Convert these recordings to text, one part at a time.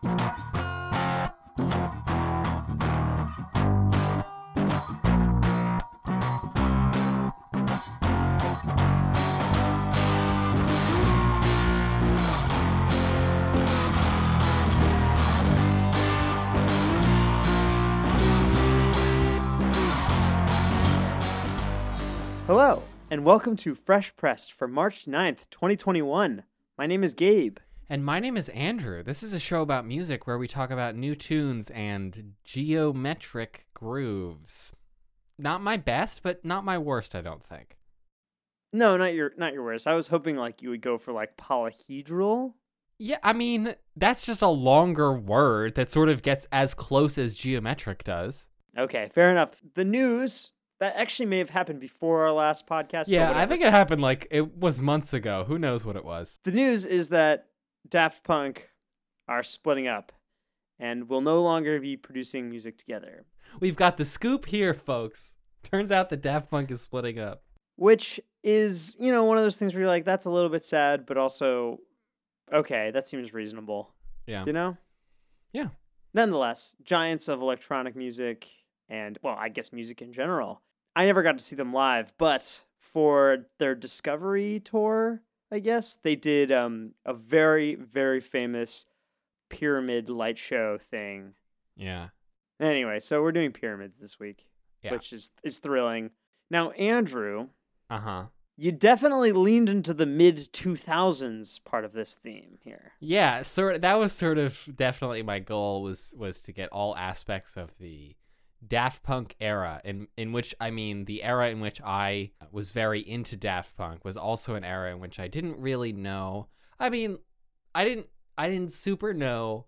Hello, and welcome to Fresh Pressed for March 9th, 2021. My name is Gabe. And my name is Andrew. This is a show about music where we talk about new tunes and geometric grooves. Not my best, but not my worst, I don't think. No, not your not your worst. I was hoping like you would go for like polyhedral. Yeah, I mean, that's just a longer word that sort of gets as close as geometric does. Okay, fair enough. The news that actually may have happened before our last podcast. Yeah, I think it happened like it was months ago. Who knows what it was? the news is that Daft Punk are splitting up and will no longer be producing music together, We've got the scoop here, folks. Turns out that Daft Punk is splitting up. which is, you know, one of those things where you're like that's a little bit sad, but also okay, that seems reasonable. Yeah. You know? Yeah. Nonetheless, giants of electronic music and, well, I guess music in general. I never got to see them live, but for their Discovery tour, I guess, they did um, a very, very famous pyramid light show thing. Yeah. Anyway, so we're doing pyramids this week, Yeah. which is, is thrilling. Now, Andrew, Uh huh. you definitely leaned into the mid 2000s part of this theme here. Yeah, sort that was sort of definitely my goal was was to get all aspects of the Daft Punk era in in which I mean the era in which I was very into Daft Punk was also an era in which I didn't really know. I mean, I didn't I didn't super know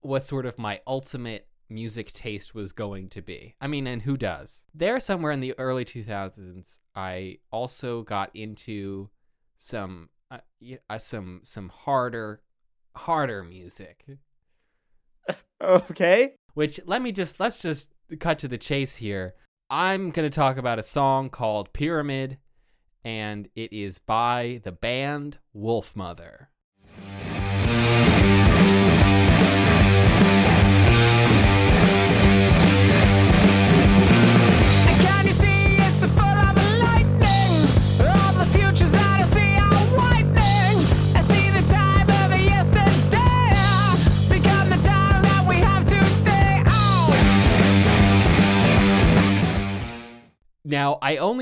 what sort of my ultimate music taste was going to be. I mean, and who does? There somewhere in the early 2000s, I also got into some uh, uh, some some harder harder music. Okay. Which let me just let's just cut to the chase here. I'm going to talk about a song called Pyramid and it is by the band Wolfmother. Can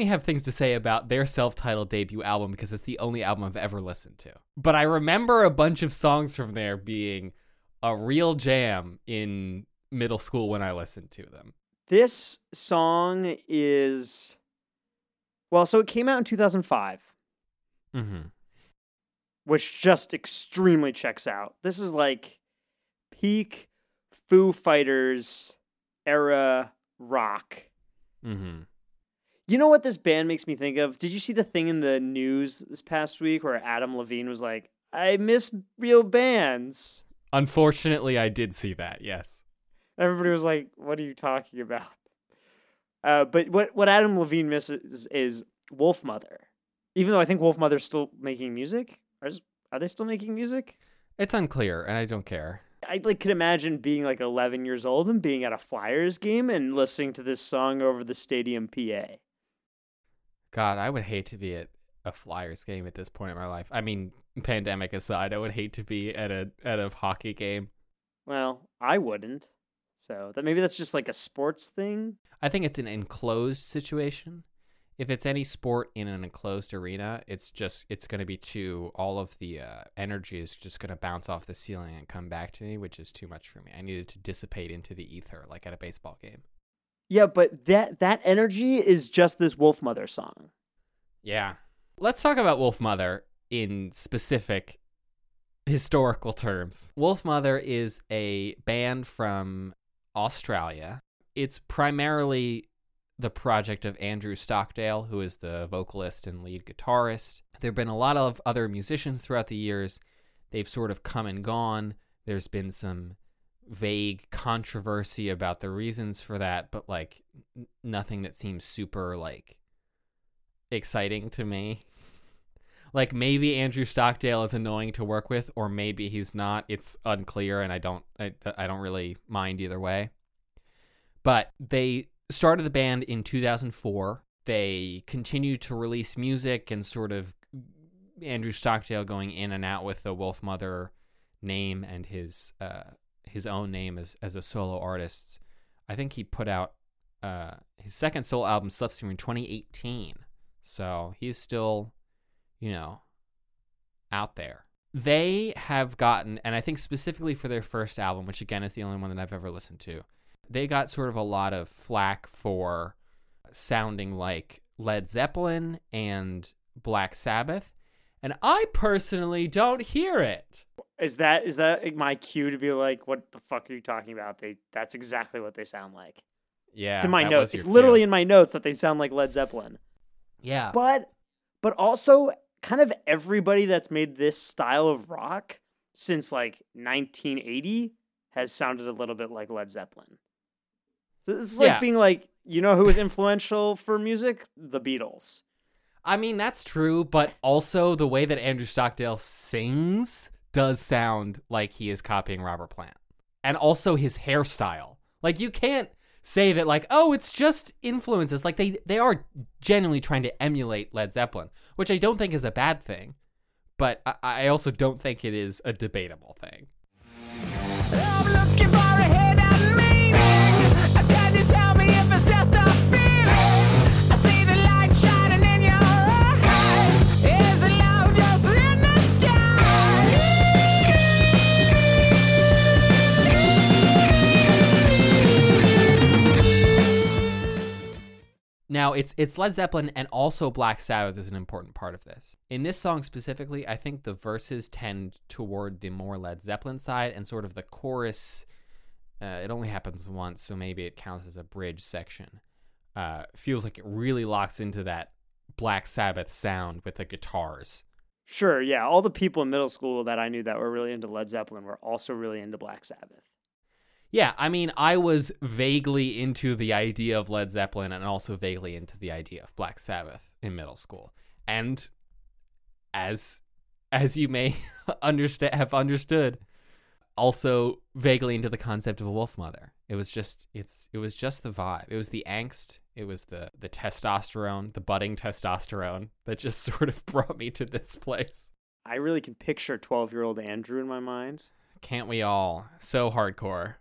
only have things to say about their self-titled debut album because it's the only album I've ever listened to. But I remember a bunch of songs from there being a real jam in middle school when I listened to them. This song is well, so it came out in 2005, Mhm. which just extremely checks out. This is like peak Foo Fighters era rock. Mhm. You know what this band makes me think of? Did you see the thing in the news this past week where Adam Levine was like, "I miss real bands." Unfortunately, I did see that. Yes. Everybody was like, "What are you talking about?" Uh, but what what Adam Levine misses is Wolfmother. Even though I think Wolfmother's still making music, are, are they still making music? It's unclear and I don't care. I like could imagine being like 11 years old and being at a Flyers game and listening to this song over the stadium PA. God, I would hate to be at a Flyers game at this point in my life. I mean, pandemic aside, I would hate to be at a at a hockey game. Well, I wouldn't. So that maybe that's just like a sports thing. I think it's an enclosed situation. If it's any sport in an enclosed arena, it's just it's going to be too all of the uh, energy is just going to bounce off the ceiling and come back to me, which is too much for me. I need it to dissipate into the ether like at a baseball game. Yeah, but that that energy is just this Wolfmother song. Yeah. Let's talk about Wolfmother in specific historical terms. Wolfmother is a band from Australia. It's primarily the project of Andrew Stockdale, who is the vocalist and lead guitarist. There have been a lot of other musicians throughout the years. They've sort of come and gone. There's been some vague controversy about the reasons for that, but like n- nothing that seems super like exciting to me. Like maybe Andrew Stockdale is annoying to work with, or maybe he's not. It's unclear, and I don't I, I don't really mind either way. But they started the band in 2004. They continued to release music and sort of Andrew Stockdale going in and out with the Wolfmother name and his uh, his own name as as a solo artist. I think he put out uh, his second solo album, Slipstream, in 2018. So he's still, you know, out there. They have gotten, and I think specifically for their first album, which again is the only one that I've ever listened to, they got sort of a lot of flack for sounding like Led Zeppelin and Black Sabbath. And I personally don't hear it. Is that is that my cue to be like, what the fuck are you talking about? They that's exactly what they sound like. Yeah. it's in my notes. It's literally in my notes that they sound like Led Zeppelin. Yeah. But but also kind of everybody that's made this style of rock since like 1980 has sounded a little bit like Led Zeppelin. So it's like Yeah. being like, you know who was influential for music? The Beatles. I mean, that's true, but also the way that Andrew Stockdale sings does sound like he is copying Robert Plant. And also his hairstyle. Like you can't say that like, oh, it's just influences. Like they they are genuinely trying to emulate Led Zeppelin, which I don't think is a bad thing, but I, I also don't think it is a debatable thing. Now it's it's Led Zeppelin and also Black Sabbath is an important part of this. In this song specifically, I think the verses tend toward the more Led Zeppelin side, and sort of the chorus. Uh, it only happens once, so maybe it counts as a bridge section. Uh, feels like it really locks into that Black Sabbath sound with the guitars. Sure, yeah. All the people in middle school that I knew that were really into Led Zeppelin were also really into Black Sabbath. Yeah, I mean, I was vaguely into the idea of Led Zeppelin and also vaguely into the idea of Black Sabbath in middle school. And as as you may understand have understood, also vaguely into the concept of a wolf mother. It was just it's it was just the vibe. It was the angst, it was the the testosterone, the budding testosterone that just sort of brought me to this place. I really can picture 12 year old Andrew in my mind. Can't we all? So hardcore.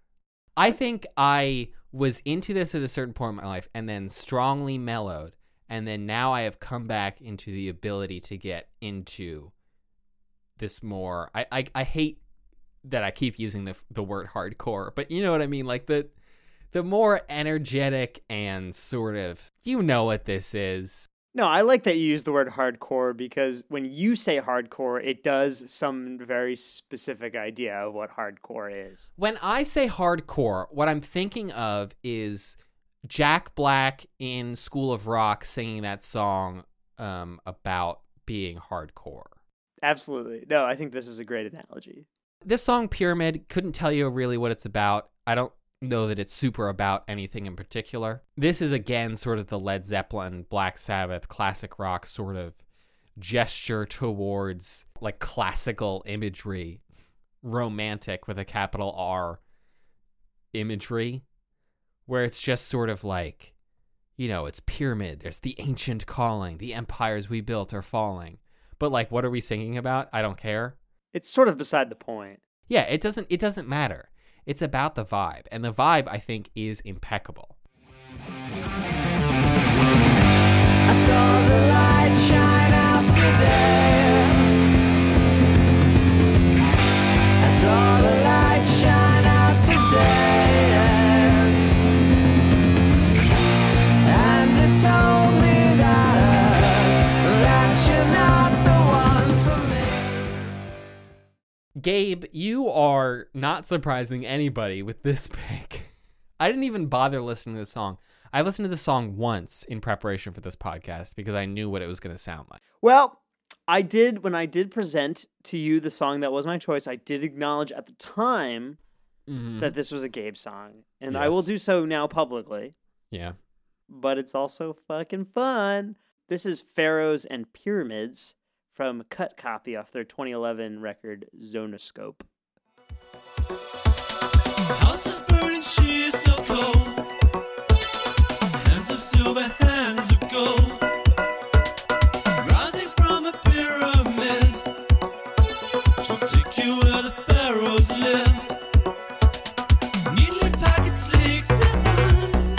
I think I was into this at a certain point in my life and then strongly mellowed. And then now I have come back into the ability to get into this more. I, I, I hate that I keep using the, the word hardcore, but you know what I mean? Like the, the more energetic and sort of, you know what this is. No, I like that you use the word hardcore because when you say hardcore, it does some very specific idea of what hardcore is. When I say hardcore, what I'm thinking of is Jack Black in School of Rock singing that song um, about being hardcore. Absolutely. No, I think this is a great analogy. This song, Pyramid, couldn't tell you really what it's about. I don't know that it's super about anything in particular. This is again sort of the Led Zeppelin, Black Sabbath, classic rock sort of gesture towards like classical imagery, romantic with a capital R imagery, where it's just sort of like, you know, it's pyramid, there's the ancient calling, the empires we built are falling. But like what are we singing about? I don't care. It's sort of beside the point. Yeah, it doesn't it doesn't matter. It's about the vibe, and the vibe I think is impeccable. Gabe, you are not surprising anybody with this pick. I didn't even bother listening to the song. I listened to the song once in preparation for this podcast because I knew what it was going to sound like. Well, I did, when I did present to you the song that was my choice, I did acknowledge at the time Mm-hmm. that this was a Gabe song. And I will do so now publicly, yeah. but it's also fucking fun. This is Pharaohs and Pyramids from Cut Copy off their 2011 record Zonoscope. House is burning, she is so cold. Hands of silver, hands of gold. Rising from a pyramid. She'll take you where the pharaohs live. Neatly packaged, sleek designs.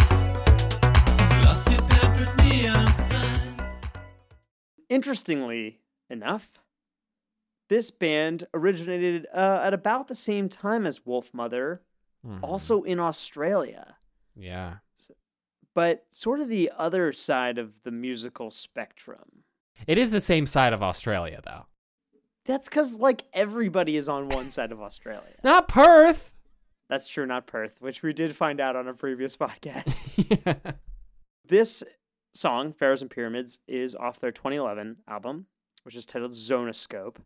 Glossy tempered neon signs. Interestingly enough, this band originated uh, at about the same time as Wolfmother, Mhm. also in Australia, yeah. but sort of the other side of the musical spectrum. It is the same side of Australia, though. That's because, like, everybody is on one side of Australia. Not Perth. That's true, not Perth, which we did find out on a previous podcast. yeah. this song, Pharaohs and Pyramids, is off their 2011 album, which is titled Zonoscope,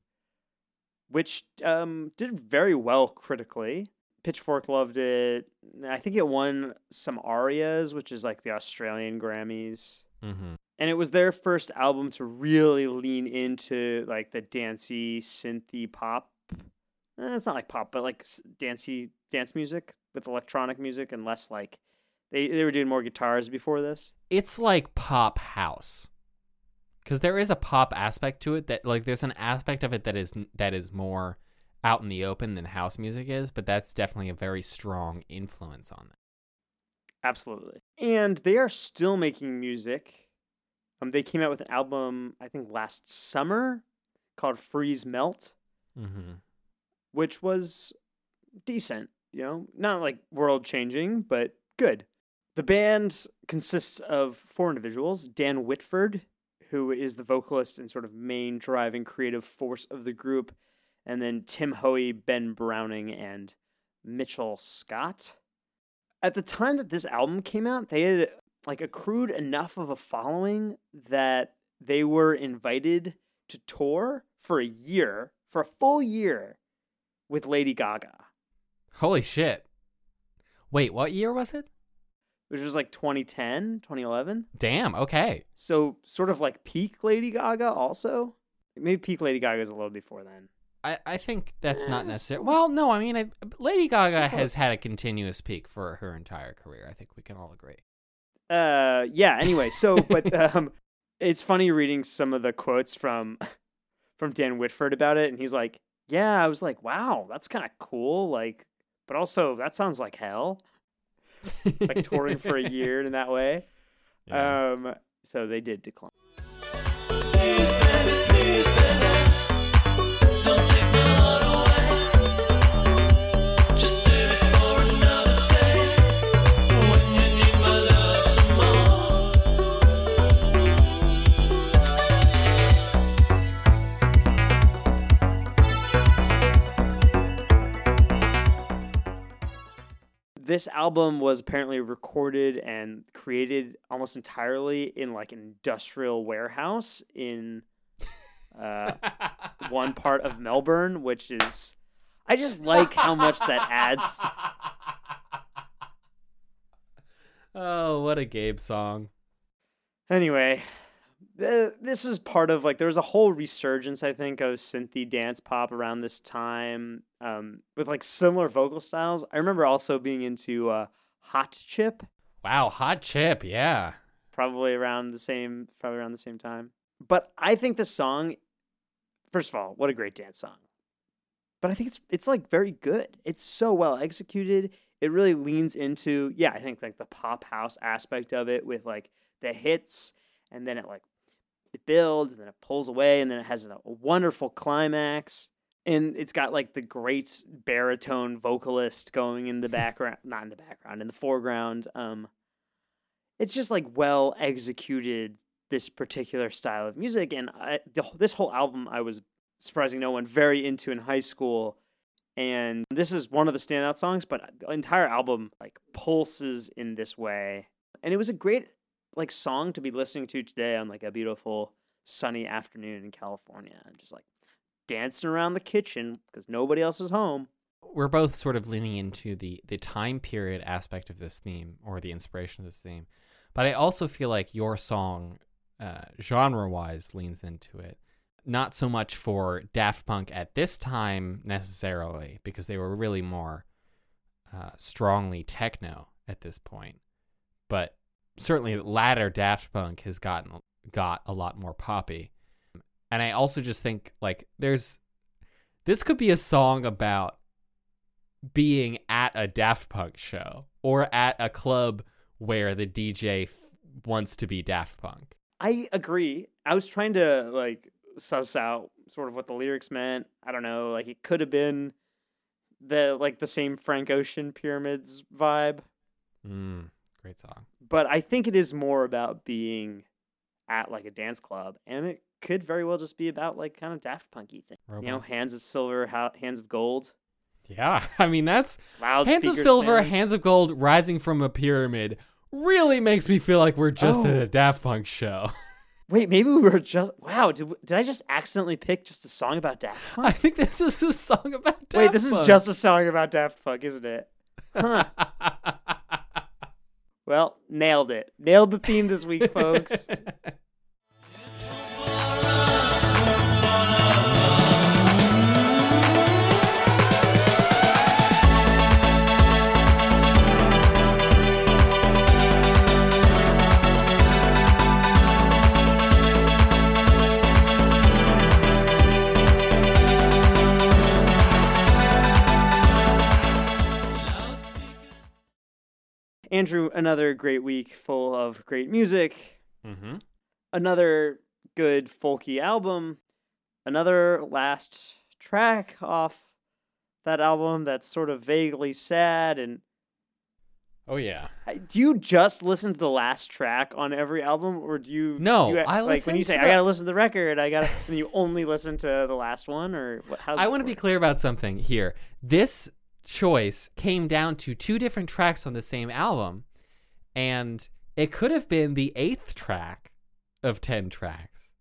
which um, did very well critically. Pitchfork loved it. I think it won some ARIAs, which is like the Australian Grammys. hmm And it was their first album to really lean into like the dancey, synthy pop. Eh, it's not like pop, but like dancey dance music with electronic music and less like they they were doing more guitars before this. It's like pop house. Because there is a pop aspect to it that, like, there's an aspect of it that is that is more out in the open than house music is, but that's definitely a very strong influence on it. Absolutely. And they are still making music. Um, they came out with an album, I think, last summer called Freeze Melt, Mm-hmm. which was decent, you know, not like world changing, but good. The band consists of four individuals Dan Whitford, who is the vocalist and sort of main driving creative force of the group, and then Tim Hoey, Ben Browning, and Mitchell Scott. At the time that this album came out, they had like accrued enough of a following that they were invited to tour for a year, for a full year with Lady Gaga, Holy shit. Wait, what year was it? Which was like 2010, 2011. Damn, okay. So sort of like peak Lady Gaga also. Maybe peak Lady Gaga is a little before then. I, I think that's not necessary. Well, no, I mean, I, Lady Gaga has had a continuous peak for her entire career. I think we can all agree. Uh yeah, anyway, so but um it's funny reading some of the quotes from from Dan Whitford about it and he's like, "Yeah, I was like, wow, that's kind of cool like but also that sounds like hell." Like touring for a year in that way. Yeah. Um so they did decline. This album was apparently recorded and created almost entirely in like an industrial warehouse in uh, one part of Melbourne, which is I just like how much that adds. oh, what a Gabe song. Anyway, th- this is part of like there was a whole resurgence I think of synthy dance pop around this time um, with like similar vocal styles. I remember also being into uh, Hot Chip Wow, hot chip, yeah. probably around the same probably around the same time. But I think the song first of all, what a great dance song. But I think it's it's like very good. It's so well executed. It really leans into yeah, I think like the pop house aspect of it with like the hits and then it like it builds and then it pulls away and then it has a, wonderful climax. And it's got like the great baritone vocalist going in the background not in the background in the foreground. Um it's just like well executed this particular style of music. And I, the, this whole album i was surprising no one very into in high school. And this is one of the standout songs but the entire album like pulses in this way. And it was a great like song to be listening to today on like a beautiful sunny afternoon in california and just like dancing around the kitchen because nobody else is home We're both sort of leaning into the the time period aspect of this theme or the inspiration of this theme. But I also feel like your song uh, genre-wise leans into it. Not so much for Daft Punk at this time necessarily, because they were really more uh, strongly techno at this point. But certainly latter Daft Punk has gotten got a lot more poppy. And I also just think like there's this could be a song about being at a Daft Punk show or at a club where the DJ f- wants to be Daft Punk. I agree. I was trying to like suss out sort of what the lyrics meant. I don't know. Like it could have been the like the same Frank Ocean Pyramids vibe, Mm, great song. but I think it is more about being at like a dance club, and it could very well just be about like kind of Daft Punky thing. You know, hands of silver, ha- hands of gold, Yeah, I mean that's Hands of Silver, Hands of Gold, Rising from a Pyramid really makes me feel like we're just oh. at Oh. a Daft Punk show. Wait, maybe we were just wow. Did did I just accidentally pick just a song about Daft Punk? I think this is a song about Daft Wait, this is just a song about Daft Punk, isn't it? Huh. Well, nailed it. Nailed the theme this week, folks. Andrew, another great week full of great music. mm-hmm. Another good folky album. Another last track off that album that's sort of vaguely sad. And Oh yeah. Do you just listen to the last track on every album, or do you? No, do you, I like when you say the- I gotta listen to the record. I gotta, and you only listen to the last one, or what? I want to be clear about something here. This choice came down to two different tracks on the same album, and it could have been the eighth track of 10 tracks.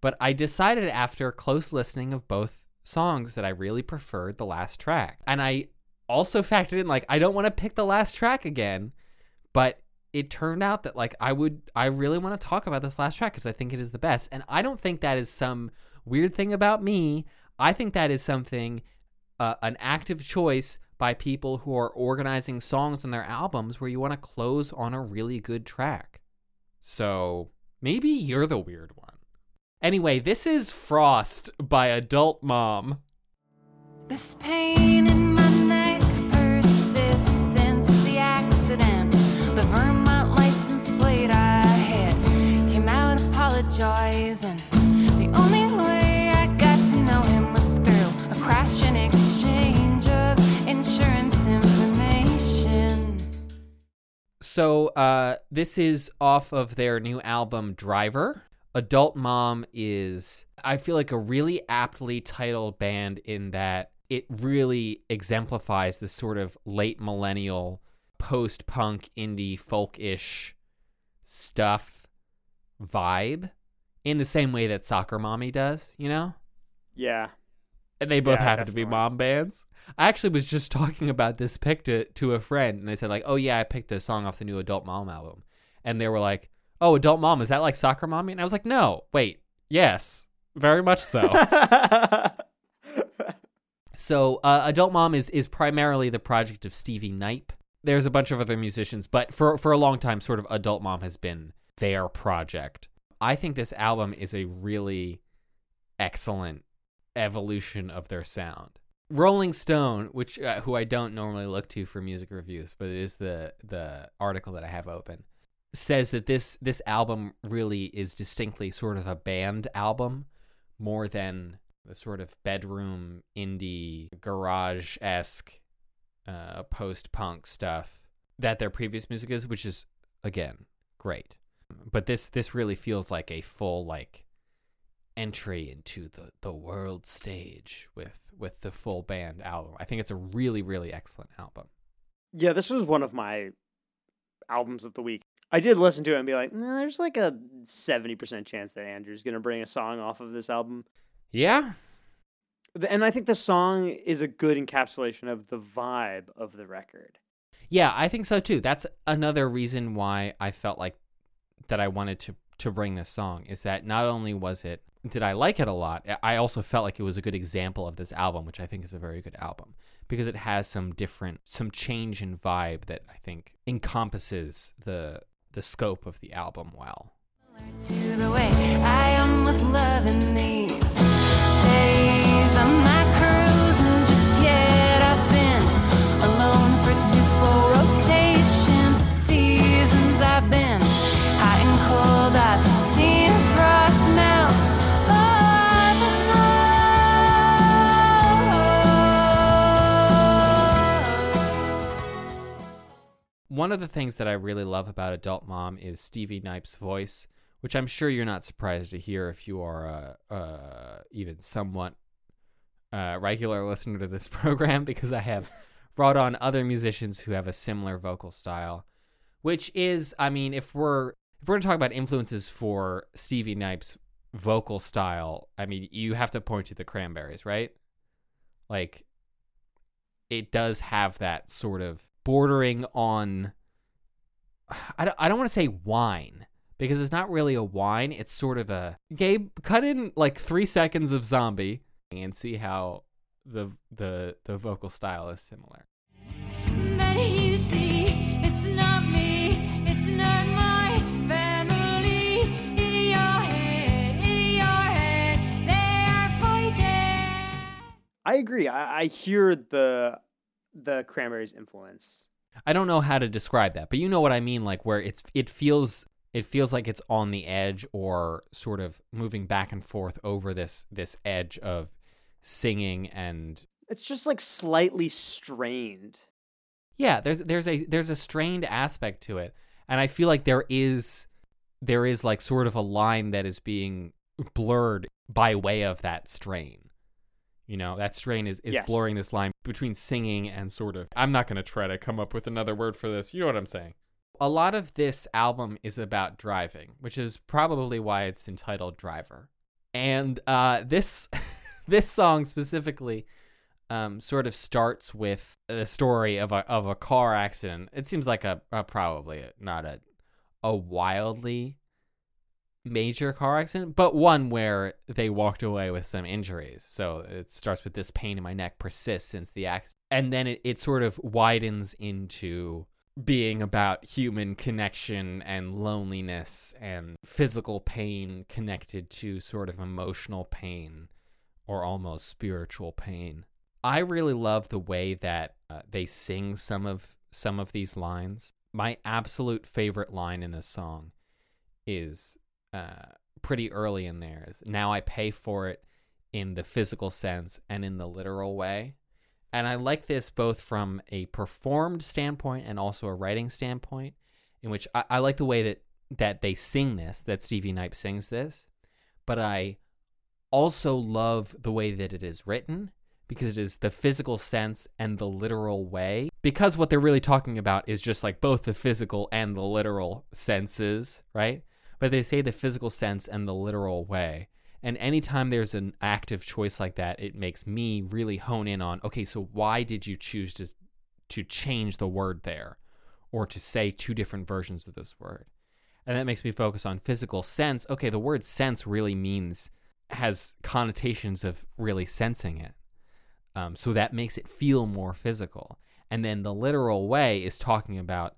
But I decided after close listening of both songs that I really preferred the last track. And I also factored in, like, I don't want to pick the last track again, but it turned out that, like, I would, I really want to talk about this last track because I think it is the best. And I don't think that is some weird thing about me. I think that is something, uh, an active choice by people who are organizing songs on their albums where you want to close on a really good track. So maybe you're the weird one. Anyway, this is Frost by Adult Mom. This pain So, uh, this is off of their new album, Driver. Adult Mom is, I feel like, a really aptly titled band in that it really exemplifies this sort of late millennial, post punk, indie, folk ish stuff vibe in the same way that Soccer Mommy does, you know? Yeah. And they both Yeah, happen to be mom bands. I actually was just talking about this pick to, to a friend, and they said like, "Oh yeah, I picked a song off the new Adult Mom album," and they were like, "Oh, Adult Mom is that like Soccer Mommy?" And I was like, "No, wait, yes, very much so." so, uh, Adult Mom is is primarily the project of Stevie Knipe. There's a bunch of other musicians, but for for a long time, sort of Adult Mom has been their project. I think this album is a really excellent evolution of their sound. Rolling Stone, which uh, who I don't normally look to for music reviews, but it is the the article that I have open, says that this this album really is distinctly sort of a band album more than the sort of bedroom indie garage esque uh, post punk stuff that their previous music is, which is again great. But this this really feels like a full like entry into the the world stage with with the full band album. I think it's a really really excellent album. Yeah, this was one of my albums of the week. I did listen to it and be like, nah, there's like a 70% chance that Andrew's going to bring a song off of this album. Yeah, And I think the song is a good encapsulation of the vibe of the record. yeah, I think so too. That's another reason why I felt like that I wanted to to bring this song is that not only was it did I like it a lot, I also felt like it was a good example of this album, which I think is a very good album because it has some different some change in vibe that I think encompasses the the scope of the album well. One of the things that I really love about Adult Mom is Stevie Knipe's voice, which I'm sure you're not surprised to hear if you are uh, uh, even somewhat uh, regular listener to this program, because I have brought on other musicians who have a similar vocal style. Which is, I mean, if we're if we're gonna talk about influences for Stevie Knipe's vocal style, I mean, you have to point to the Cranberries, right? Like, it does have that sort of bordering on I don't, I don't want to say wine because it's not really a wine it's sort of a Gabe cut in like 3 seconds of zombie and see how the the the vocal style is similar But you see, it's not me, it's not my family. In your head, in your head, they are fighting. I agree. I, I hear the the Cranberries influence. I don't know how to describe that but you know what I mean like where it's it feels it feels like it's on the edge or sort of moving back and forth over this this edge of singing and It's just like slightly strained. Yeah, there's there's a there's a strained aspect to it, and I feel like there is there is like sort of a line that is being blurred by way of that strain. You know, that strain is is Yes. blurring this line between singing and sort of. I'm not going to try to come up with another word for this. You know what I'm saying? A lot of this album is about driving, which is probably why it's entitled Driver. And uh, this this song specifically um, sort of starts with the story of a of a car accident. It seems like a, a probably not a a wildly major car accident, but one where they walked away with some injuries. So it starts with this pain in my neck persists since the accident, and then it, it sort of widens into being about human connection and loneliness and physical pain connected to sort of emotional pain or almost spiritual pain. I really love the way that uh, they sing some of some of these lines. My absolute favorite line in this song is uh, pretty early in there. Is now I pay for it in the physical sense and in the literal way. And I like this both from a performed standpoint and also a writing standpoint, in which I, I like the way that that they sing this, that Stevie Knipe sings this, but I also love the way that it is written because it is the physical sense and the literal way. Because what they're really talking about is just like both the physical and the literal senses, right? But they say the physical sense and the literal way. And anytime there's an active choice like that, it makes me really hone in on okay, so why did you choose to to change the word there or to say two different versions of this word? And that makes me focus on physical sense. Okay, the word sense really means has connotations of really sensing it. Um, so that makes it feel more physical. And then the literal way is talking about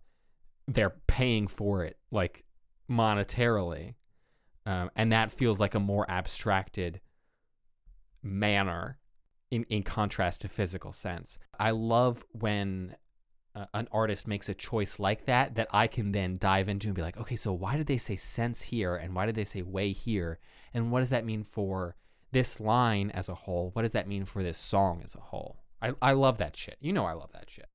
they're paying for it, like monetarily. Um, and that feels like a more abstracted manner in, in contrast to physical sense. I love when uh, an artist makes a choice like that that I can then dive into and be like, okay, so why did they say sense here and why did they say way here? And what does that mean for this line as a whole? What does that mean for this song as a whole? I, I love that shit. You know I love that shit.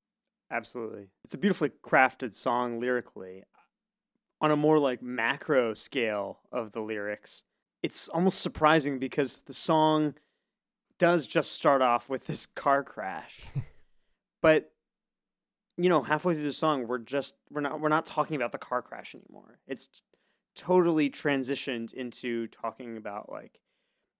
Absolutely. It's a beautifully crafted song lyrically. On a more like macro scale of the lyrics, it's almost surprising because the song does just start off with this car crash. but you know, halfway through the song, we're just we're not we're not talking about the car crash anymore. It's t- totally transitioned into talking about like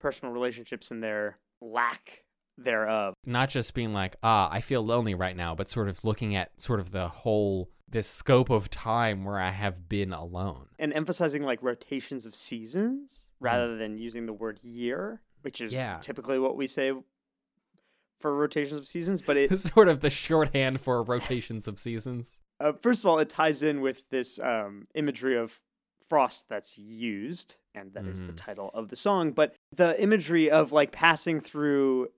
personal relationships and their lack thereof. Not just being like, ah, I feel lonely right now, but sort of looking at sort of the whole this scope of time where I have been alone. and emphasizing like rotations of seasons rather than using the word year, which is Yeah. typically what we say for rotations of seasons. But it, It's sort of the shorthand for rotations of seasons. uh, first of all, it ties in with this um, imagery of frost that's used, and that is the Mhm. title of the song. But the imagery of like passing through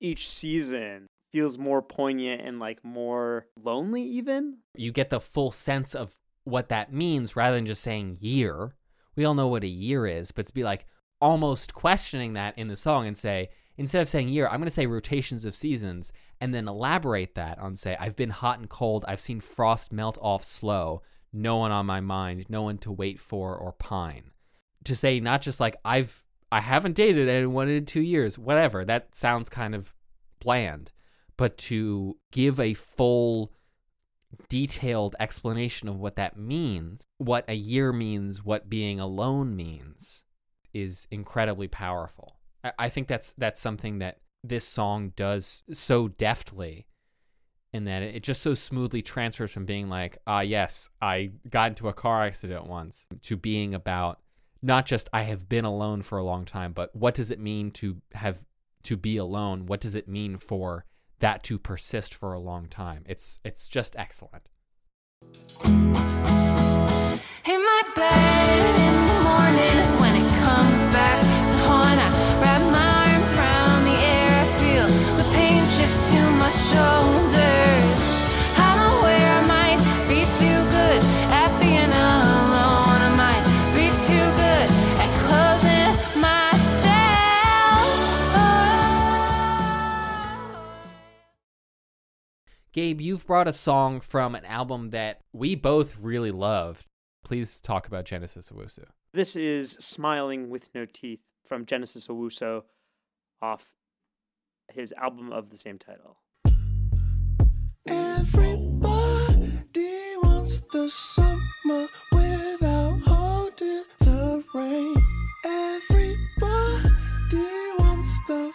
each season feels more poignant and like more lonely, even. You get the full sense of what that means rather than just saying year. We all know what a year is, but to be like almost questioning that in the song and say, instead of saying year, I'm going to say rotations of seasons and then elaborate that on say, I've been hot and cold. I've seen frost melt off slow. No one on my mind, no one to wait for or pine. To say not just like I've I haven't dated anyone in two years, whatever. That sounds kind of bland. But to give a full detailed explanation of what that means, what a year means, what being alone means, is incredibly powerful. I, I think that's that's something that this song does so deftly, in that it just so smoothly transfers from being like, ah, yes, I got into a car accident once, to being about not just I have been alone for a long time, but what does it mean to have to be alone? What does it mean for that to persist for a long time? It's it's just excellent. Gabe, you've brought a song from an album that we both really loved. Please talk about Genesis Owusu. This is Smiling with No Teeth from Genesis Owusu off his album of the same title. Everybody wants the summer without holding the rain. Everybody wants the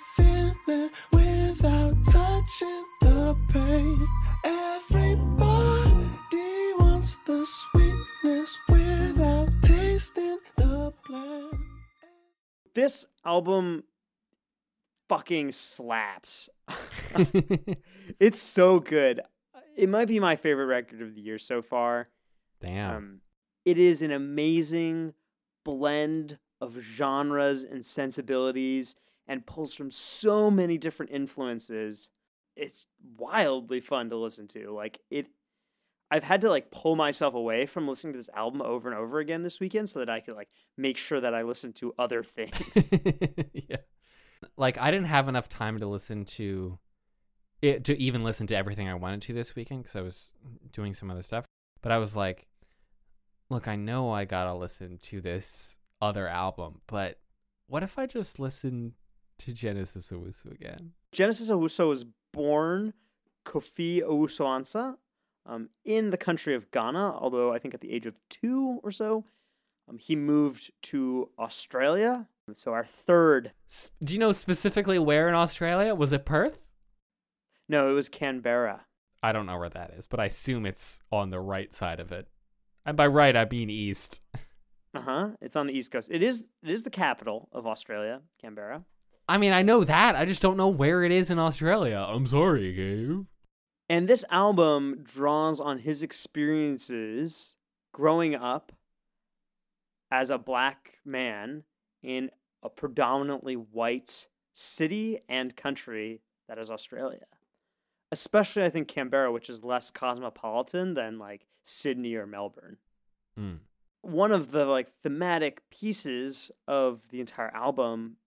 the pain. Everybody wants the sweetness without tasting the blame. This album fucking slaps. it's so good. It might be my favorite record of the year so far. Damn. Um, it is an amazing blend of genres and sensibilities and pulls from so many different influences. It's wildly fun to listen to. Like it I've had to like pull myself away from listening to this album over and over again this weekend so that I could like make sure that I listen to other things. yeah. Like I didn't have enough time to listen to it to even listen to everything I wanted to this weekend because I was doing some other stuff. But I was like, look, I know I gotta listen to this other album, but what if I just listen to Genesis Owusu again? Genesis Owusu was born Kofi Owusu Ansa um, in the country of Ghana, although I think at the age of two or so, um, he moved to Australia. So our third, Do you know specifically where in Australia? Was it Perth? no, it was Canberra. I don't know where that is, but I assume it's on the right side of it. And by right, I mean east. Uh huh. It's on the east coast. It is. It is the capital of Australia, Canberra. I mean, I know that. I just don't know where it is in Australia. I'm sorry, Gabe. And this album draws on his experiences growing up as a black man in a predominantly white city and country that is Australia. Especially, I think, Canberra, which is less cosmopolitan than like Sydney or Melbourne. Mm. One of the like thematic pieces of the entire album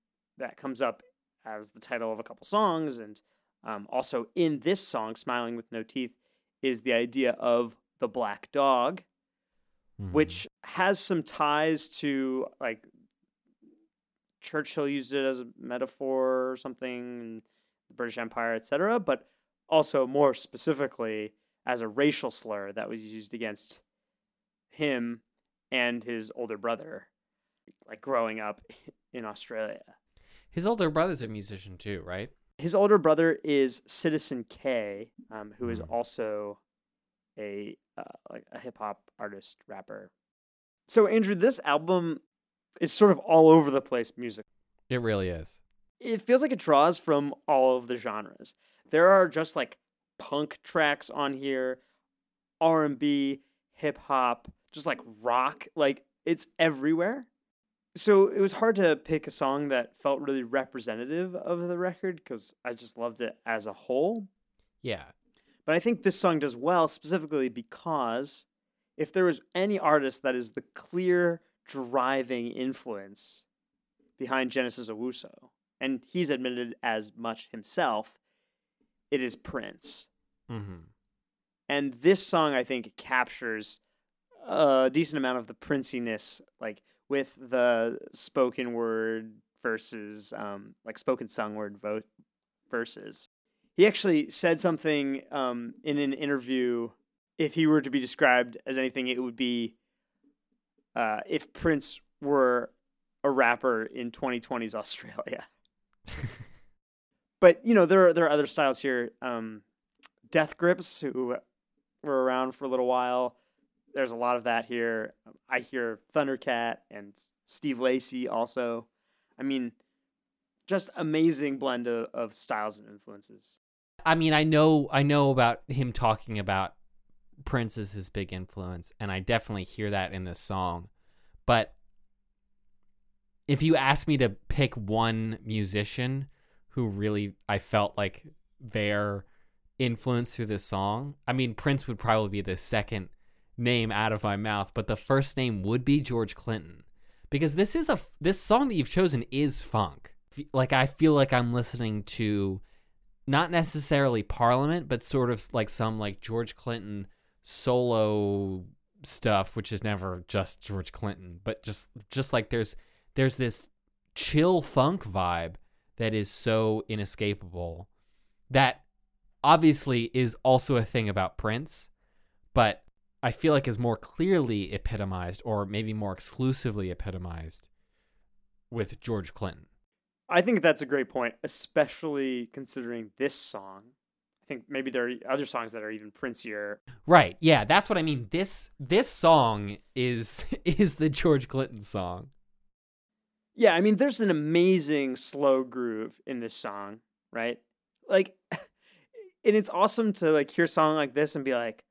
that comes up as the title of a couple songs and um, also in this song, Smiling with No Teeth, is the idea of the black dog, Mhm. which has some ties to like Churchill used it as a metaphor or something, in the British Empire, etc. But also more specifically as a racial slur that was used against him and his older brother, like growing up in Australia. His older brother's a musician too, right? His older brother is Citizen Kay, um, who is Hmm. also a uh, like a hip hop artist rapper. So Andrew, this album is sort of all over the place music. It really is. It feels like it draws from all of the genres. There are just like punk tracks on here, R and B, hip hop, just like rock. Like it's everywhere. So it was hard to pick a song that felt really representative of the record because I just loved it as a whole. Yeah. But I think this song does well specifically because if there was any artist that is the clear driving influence behind Genesis Owusu, and he's admitted as much himself, it is Prince. Mm-hmm. And this song, I think, captures a decent amount of the princiness, like with the spoken word versus, um, like spoken sung word vo- verses. He actually said something um, in an interview. If he were to be described as anything, it would be uh, if Prince were a rapper in 2020's Australia. but you know, there are there are other styles here. Um, Death Grips, who were around for a little while. There's a lot of that here. I hear Thundercat and Steve Lacy also. I mean, just amazing blend of, of styles and influences. I mean, I know I know about him talking about Prince as his big influence, and I definitely hear that in this song. But if you ask me to pick one musician who really I felt like their influence through this song, I mean, Prince would probably be the second name out of my mouth, but the first name would be George Clinton. Because this is a this song that you've chosen is funk. Like I feel like I'm listening to not necessarily Parliament, but sort of like some like George Clinton solo stuff, which is never just George Clinton, but just just like there's there's this chill funk vibe that is so inescapable that obviously is also a thing about Prince, but I feel like is more clearly epitomized or maybe more exclusively epitomized with George Clinton. I think that's a great point, especially considering this song. I think maybe there are other songs that are even Princier. Right. Yeah, that's what I mean. This this song is is the George Clinton song. Yeah, I mean, there's an amazing slow groove in this song, right? Like, and it's awesome to like hear a song like this and be like,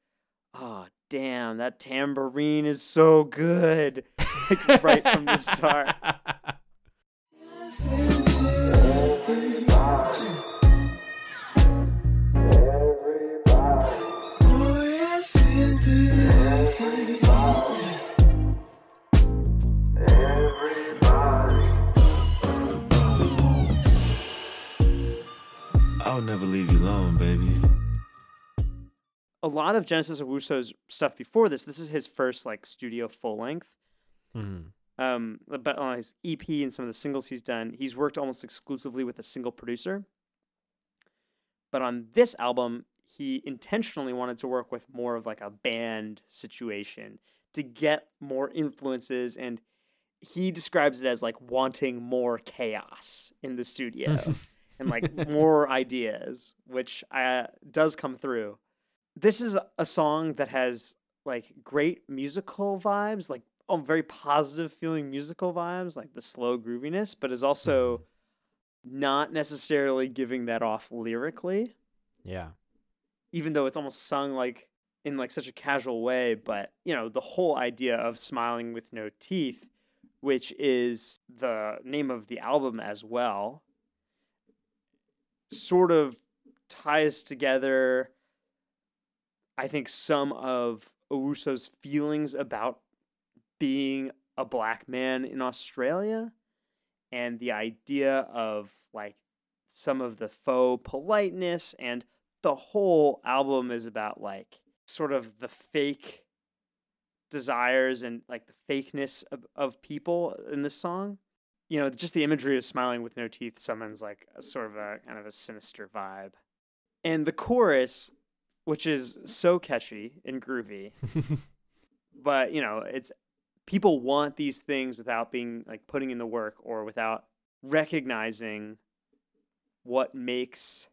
oh, damn, that tambourine is so good, like right from the start. I'll never leave you alone, baby. A lot of Genesis Owusu's stuff before this, this is his first like studio full length. Mhm. Um, but on his EP and some of the singles he's done, he's worked almost exclusively with a single producer. But on this album, he intentionally wanted to work with more of like a band situation to get more influences and he describes it as like wanting more chaos in the studio and like more ideas, which uh, does come through. This is a song that has like great musical vibes, like oh, very positive feeling musical vibes, like the slow grooviness, but is also mm-hmm. not necessarily giving that off lyrically, Yeah. even though it's almost sung like in like such a casual way. But you know, the whole idea of smiling with no teeth, which is the name of the album as well, sort of ties together. I think some of Owusu's feelings about being a black man in Australia and the idea of like some of the faux politeness and the whole album is about like sort of the fake desires and like the fakeness of, of people in this song. You know just the imagery of smiling with no teeth summons like a sort of a kind of a sinister vibe. And the chorus which is so catchy and groovy but you know it's people want these things without being like putting in the work or without recognizing what makes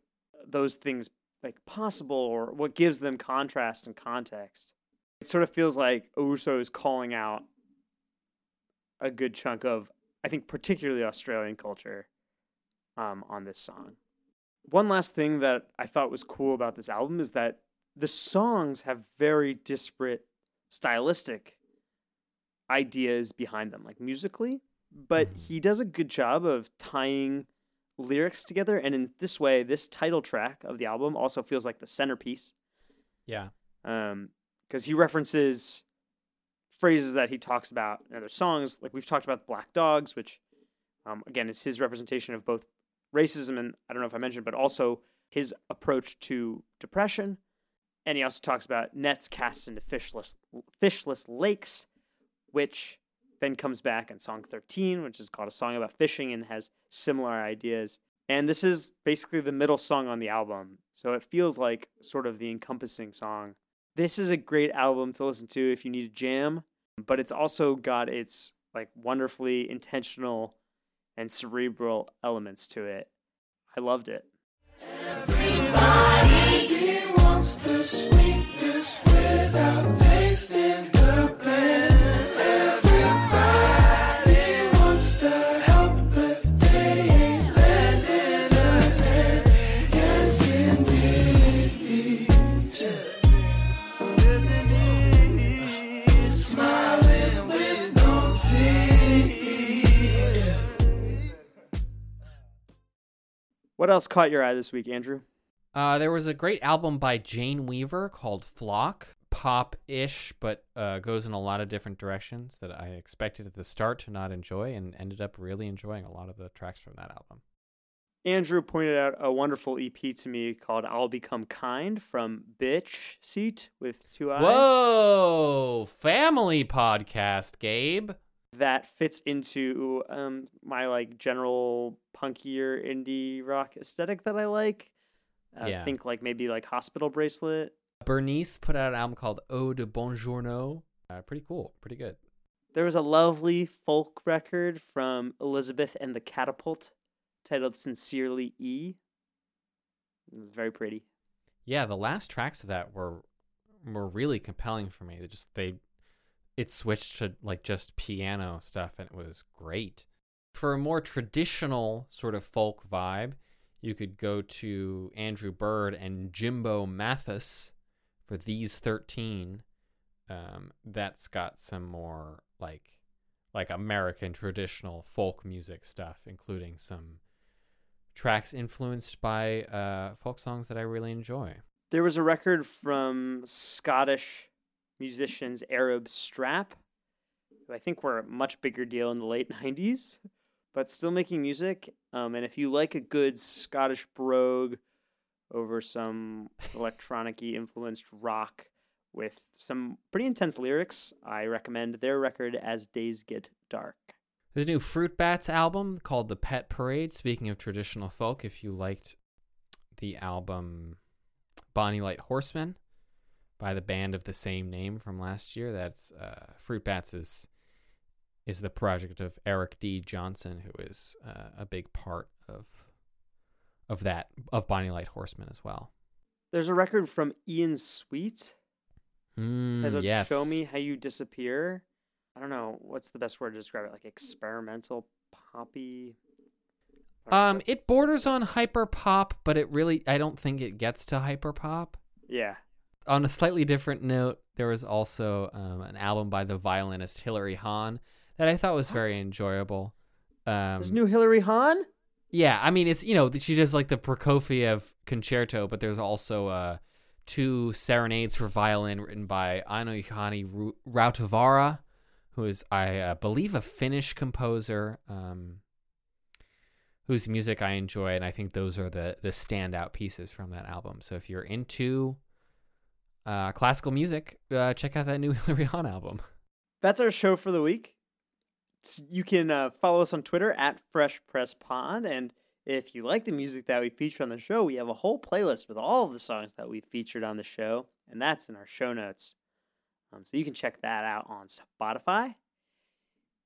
those things like possible or what gives them contrast and context. It sort of feels like Owusu is calling out a good chunk of, I think, particularly Australian culture um, on this song. One last thing that I thought was cool about this album is that the songs have very disparate stylistic ideas behind them, like musically, but he does a good job of tying lyrics together. And in this way, this title track of the album also feels like the centerpiece Yeah. um because he references phrases that he talks about in other songs like we've talked about black dogs which um, again is his representation of both racism and i don't know if i mentioned but also his approach to depression and he also talks about nets cast into fishless fishless lakes which then comes back in song 13 which is called a song about fishing and has similar ideas and this is basically the middle song on the album so it feels like sort of the encompassing song this is a great album to listen to if you need a jam, but it's also got its like wonderfully intentional and cerebral elements to it. I loved it. What else caught your eye this week, Andrew? Uh, there was a great album by Jane Weaver called Flock. Pop ish, but uh, goes in a lot of different directions that I expected at the start to not enjoy and ended up really enjoying a lot of the tracks from that album. Andrew pointed out a wonderful EP to me called I'll Become Kind from Bitch Seat with two eyes. Whoa! Family podcast, Gabe. That fits into um, my like general punkier indie rock aesthetic that I like. I Yeah. think like maybe like Hospital Bracelet. Bernice put out an album called Eau de Bonjourno. Uh, pretty cool. Pretty good. There was a lovely folk record from Elizabeth and the Catapult titled Sincerely E. It was very pretty. Yeah, the last tracks of that were were really compelling for me. They just they it switched to like just piano stuff and it was great. For a more traditional sort of folk vibe, you could go to Andrew Bird and Jimbo Mathus for these 13. Um, that's got some more like like American traditional folk music stuff, including some tracks influenced by uh, folk songs that I really enjoy. There was a record from Scottish musicians Arab Strap, who I think were a much bigger deal in the late 90s, but still making music. Um, and if you like a good Scottish brogue over some electronic influenced rock with some pretty intense lyrics, I recommend their record As Days Get Dark. There's a new Fruit Bats album called The Pet Parade. Speaking of traditional folk, if you liked the album Bonnie Light Horseman by the band of the same name from last year, that's uh, Fruit Bats is the project of Eric D. Johnson, who is uh, a big part of of that of Bonnie Light Horseman as well. There's a record from Ian Sweet Mm, titled yes. Show Me How You Disappear. I don't know what's the best word to describe it. Like experimental poppy. I don't know Um, it borders on hyper pop, but it really I don't think it gets to hyper pop. yeah. on a slightly different note, there was also um, an album by the violinist Hilary Hahn that I thought was very What? enjoyable. Um, There's new Hilary Hahn. yeah, I mean, it's you know she does like the Prokofiev concerto, but there's also uh, two serenades for violin written by Einojuhani Ru- Rautavaara, who is I uh, believe a Finnish composer. Um, whose music I enjoy, and I think those are the the standout pieces from that album. So if you're into uh, classical music, uh, check out that new Hilary Hahn album. That's our show for the week. You can uh, follow us on Twitter at Fresh Press Pod, and if you like the music that we feature on the show, we have a whole playlist with all of the songs that we featured on the show, and that's in our show notes. Um, so you can check that out on Spotify.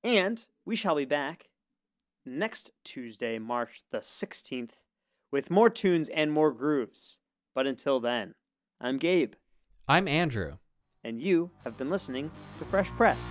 And we shall be back next Tuesday, March the 16th, with more tunes and more grooves. But until then, I'm Gabe, I'm Andrew. and you have been listening to Fresh Pressed.